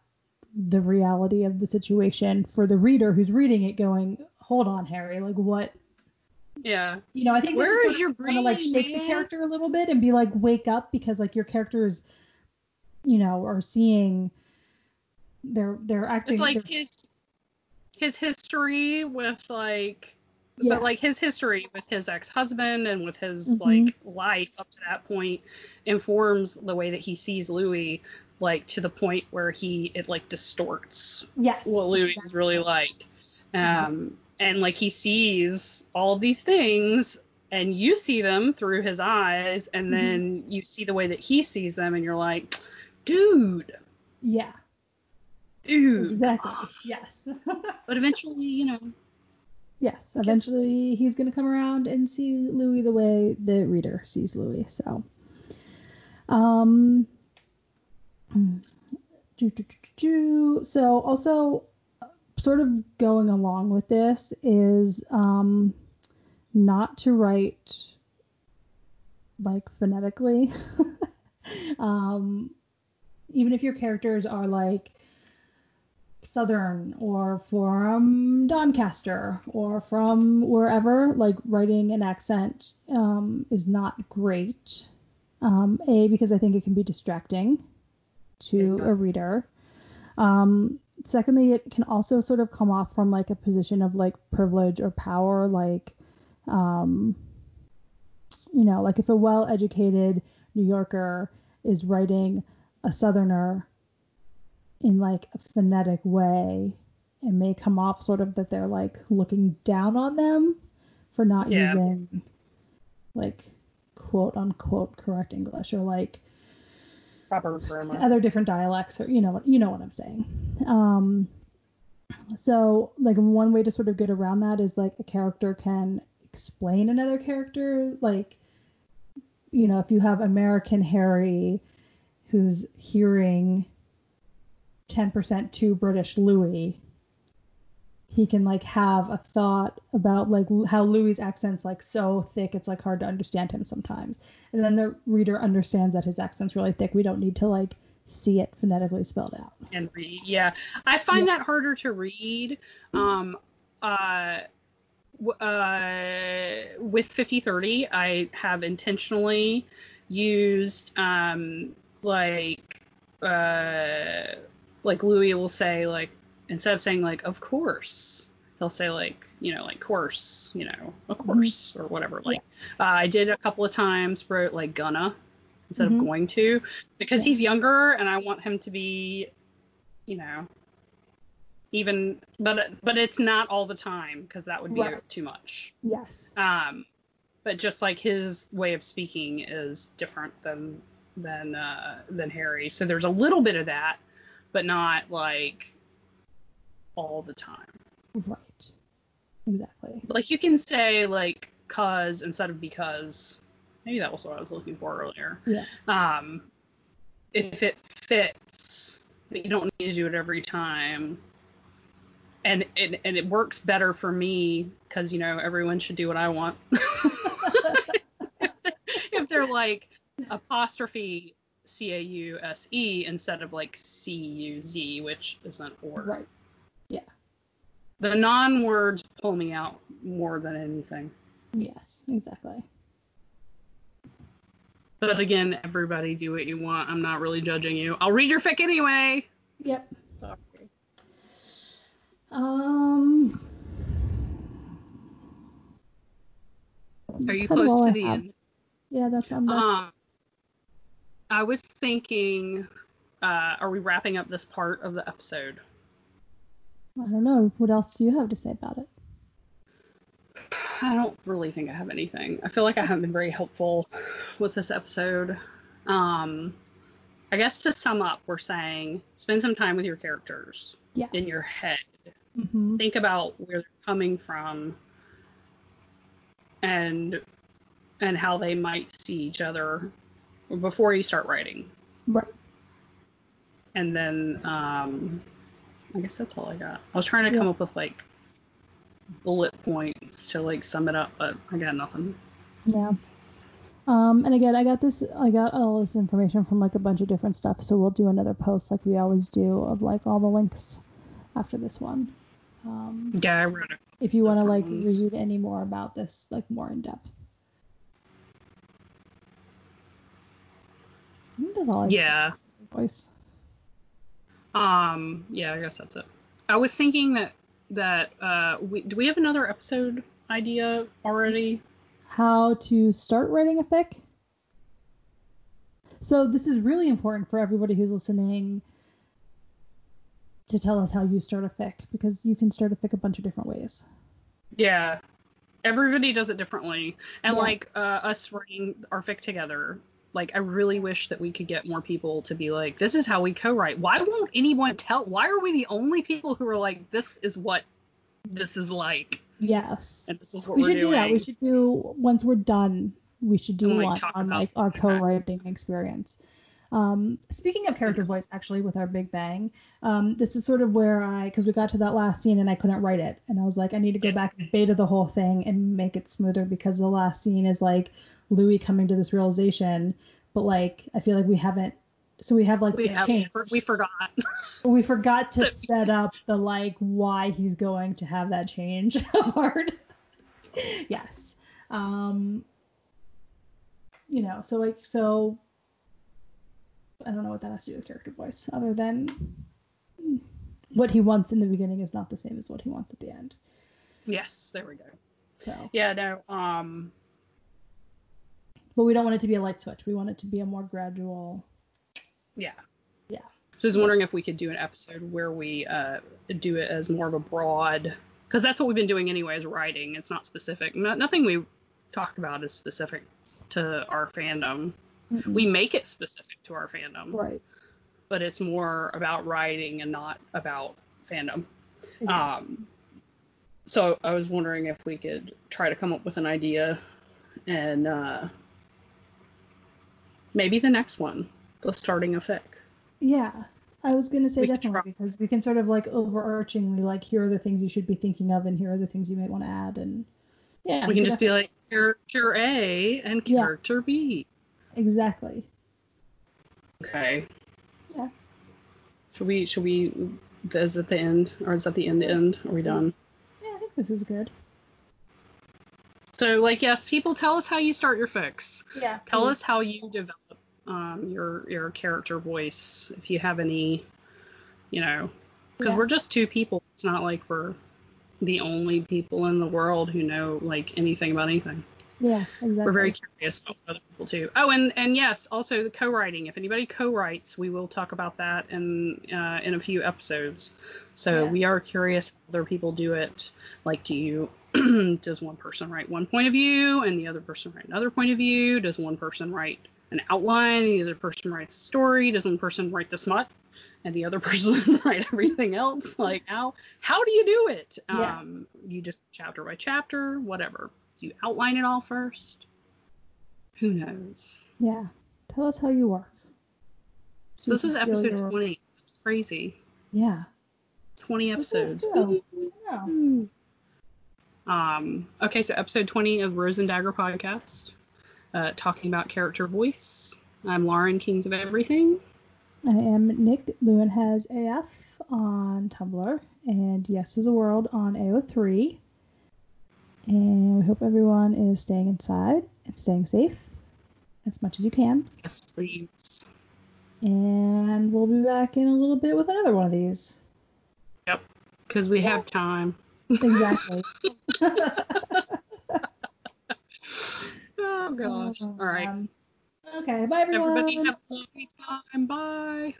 Speaker 2: the reality of the situation for the reader who's reading it going, hold on, Harry, like what?
Speaker 1: Yeah.
Speaker 2: You know, I think this
Speaker 1: Where
Speaker 2: is
Speaker 1: is
Speaker 2: sort
Speaker 1: your
Speaker 2: of kind like
Speaker 1: brain,
Speaker 2: shake the character a little bit and be like, wake up because like your characters, you know, are seeing they're they're acting.
Speaker 1: It's like his his history with like
Speaker 2: Yeah.
Speaker 1: but like his history with his ex-husband and with his
Speaker 2: Mhm.
Speaker 1: like life up to that point informs the way that he sees Louis like to the point where he it like distorts
Speaker 2: yes.
Speaker 1: what Louis is really like. Um, and like he sees all of these things, and you see them through his eyes, and
Speaker 2: Mhm.
Speaker 1: then you see the way that he sees them, and you're like, dude,
Speaker 2: Yeah.
Speaker 1: Dude.
Speaker 2: Exactly. Yes.
Speaker 1: But eventually, you know,
Speaker 2: yes. Eventually, he's gonna come around and see Louis the way the reader sees Louis. So, um, do, do, do, do, do. so also sort of going along with this is um not to write like phonetically. um, even if your characters are like Southern or from Doncaster or from wherever, like writing an accent um, is not great. Um, a because I think it can be distracting to a reader. Um, secondly, it can also sort of come off from like a position of like privilege or power, like um, you know, like if a well-educated New Yorker is writing a Southerner in like a phonetic way, it may come off sort of that they're like looking down on them for not
Speaker 1: Yeah.
Speaker 2: using like quote unquote correct English or like
Speaker 1: proper grammar.
Speaker 2: other different dialects or you know what you know what I'm saying. Um, so like one way to sort of get around that is like a character can explain another character like you know if you have American Harry who's hearing 10% to British Louis he can like have a thought about like how Louis's accent's like so thick it's like hard to understand him sometimes and then the reader understands that his accent's really thick we don't need to like see it phonetically spelled out.
Speaker 1: and read. Yeah, I find that harder to read. Um, uh, uh, with 5030, I have intentionally used um, like uh, like Louis will say like instead of saying like of course, he'll say like you know like course, you know of course or whatever. Like uh, I did a couple of times wrote like gonna instead
Speaker 2: Mhm.
Speaker 1: of going to because
Speaker 2: Yeah.
Speaker 1: he's younger and I want him to be you know even but but it's not all the time because that would be
Speaker 2: Right.
Speaker 1: too much
Speaker 2: Yes.
Speaker 1: um but just like his way of speaking is different than than uh than harry so there's a little bit of that but not like all the time
Speaker 2: Right. Exactly.
Speaker 1: like you can say like cause instead of because maybe that was what i was looking for earlier
Speaker 2: Yeah.
Speaker 1: um, if it fits, but you don't need to do it every time. And it, and it works better for me because you know everyone should do what I want. if they're like apostrophe C A U S E instead of like C U Z, which isn't or.
Speaker 2: Right. Yeah.
Speaker 1: The non words pull me out more than anything.
Speaker 2: Yes. Exactly.
Speaker 1: But again, everybody do what you want. I'm not really judging you. I'll read your fic anyway.
Speaker 2: Yep.
Speaker 1: Okay.
Speaker 2: Um.
Speaker 1: Are you
Speaker 2: that's kind of
Speaker 1: close to
Speaker 2: I
Speaker 1: the
Speaker 2: have.
Speaker 1: end?
Speaker 2: Yeah, that's on the.
Speaker 1: Um, I was thinking, uh, are we wrapping up this part of the episode?
Speaker 2: I don't know. What else do you have to say about it?
Speaker 1: I don't really think I have anything. I feel like I haven't been very helpful with this episode. Um, I guess to sum up, we're saying spend some time with your characters
Speaker 2: Yes.
Speaker 1: in your head.
Speaker 2: hmm
Speaker 1: Think about where they're coming from and and how they might see each other before you start writing.
Speaker 2: Right.
Speaker 1: And then um, I guess that's all I got. I was trying to come up with like bullet points to like sum it up, but I got nothing.
Speaker 2: Yeah. Um, and again, I got this, I got all this information from like a bunch of different stuff, so we'll do another post like we always do of like all the links after this one. Um,
Speaker 1: Yeah, I
Speaker 2: if you want to like read any more about this, like more in depth. I think I
Speaker 1: Yeah.
Speaker 2: voice.
Speaker 1: Um. Yeah, I guess that's it. I was thinking that that uh, we do we have another episode idea already?
Speaker 2: How to start writing a fic. So this is really important for everybody who's listening to tell us how you start a fic because you can start a fic a bunch of different ways.
Speaker 1: Yeah. Everybody does it differently, and
Speaker 2: Yeah.
Speaker 1: like uh, us writing our fic together. Like I really wish that we could get more people to be like, this is how we co-write. Why won't anyone tell? Why are we the only people who are like, this is what this is like,
Speaker 2: Yes.
Speaker 1: and this is what
Speaker 2: We should do that. We should do once we're done. We should do
Speaker 1: And, like,
Speaker 2: one on like our co-writing experience. Um, speaking of character voice, actually, with our Big Bang, um, this is sort of where I, because we got to that last scene and I couldn't write it, and I was like, I need to go back and beta the whole thing and make it smoother because the last scene is like Louis coming to this realization, but like I feel like we haven't. So we have like
Speaker 1: we have
Speaker 2: change.
Speaker 1: we forgot.
Speaker 2: we forgot to set up the like why he's going to have that change of heart. yes. Um you know, so like so I don't know what that has to do with character voice other than what he wants in the beginning is not the same as what he wants at the end.
Speaker 1: yes, there we go.
Speaker 2: So,
Speaker 1: Yeah, no. Um.
Speaker 2: But we don't want it to be a light switch. We want it to be a more gradual.
Speaker 1: Yeah.
Speaker 2: Yeah.
Speaker 1: So I was wondering if we could do an episode where we uh, do it as more of a broad, because that's what we've been doing anyway, is writing. It's not specific. No, nothing we talk about is specific to our fandom. We make it specific to our fandom,
Speaker 2: right.
Speaker 1: but it's more about writing and not about fandom. Um, so I was wondering if we could try to come up with an idea and uh, maybe the next one, the starting a fic.
Speaker 2: Yeah. I was gonna say
Speaker 1: We
Speaker 2: definitely because we can sort of like overarchingly like here are the things you should be thinking of and here are the things you might want to add and yeah
Speaker 1: we can
Speaker 2: could
Speaker 1: just be like character A and
Speaker 2: Yeah.
Speaker 1: character B.
Speaker 2: exactly
Speaker 1: Okay.
Speaker 2: yeah
Speaker 1: Should we? Should we? Is it the end, or is that the end? End? Are we done?
Speaker 2: Yeah, I think this is good.
Speaker 1: So, like, yes, people tell us how you start your fics.
Speaker 2: Yeah.
Speaker 1: Tell us how you develop um, your your character voice. If you have any, you know, because
Speaker 2: Yeah.
Speaker 1: we're just two people. It's not like we're the only people in the world who know like anything about anything.
Speaker 2: Yeah, exactly.
Speaker 1: We're very curious about other people too. Oh, and and yes, also the co-writing. If anybody co-writes, we will talk about that in uh, in a few episodes. So
Speaker 2: Yeah.
Speaker 1: we are curious how other people do it. Like, do you does one person write one point of view and the other person write another point of view? Does one person write an outline? And the other person writes a story. Does one person write the smut? And the other person write everything else. Like how how do you do it?
Speaker 2: Yeah.
Speaker 1: Um, you just chapter by chapter, whatever. Do you outline it all first? Who knows?
Speaker 2: Yeah. Tell us how you work.
Speaker 1: So this is episode 20. That's crazy.
Speaker 2: Yeah.
Speaker 1: 20 episodes.
Speaker 2: Yeah.
Speaker 1: Um, okay, so episode 20 of Rose and Dagger podcast, uh, talking about character voice. I'm Lauren, Kings of Everything.
Speaker 2: I am Nick Lewin has AF on Tumblr and Yes is a World on AO3. And we hope everyone is staying inside and staying safe as much as you can.
Speaker 1: Yes, please.
Speaker 2: And we'll be back in a little bit with another one of these.
Speaker 1: Yep, because we have time.
Speaker 2: Exactly.
Speaker 1: Oh, gosh. Oh, All right.
Speaker 2: Okay, bye everyone.
Speaker 1: Everybody have a lovely time. Bye.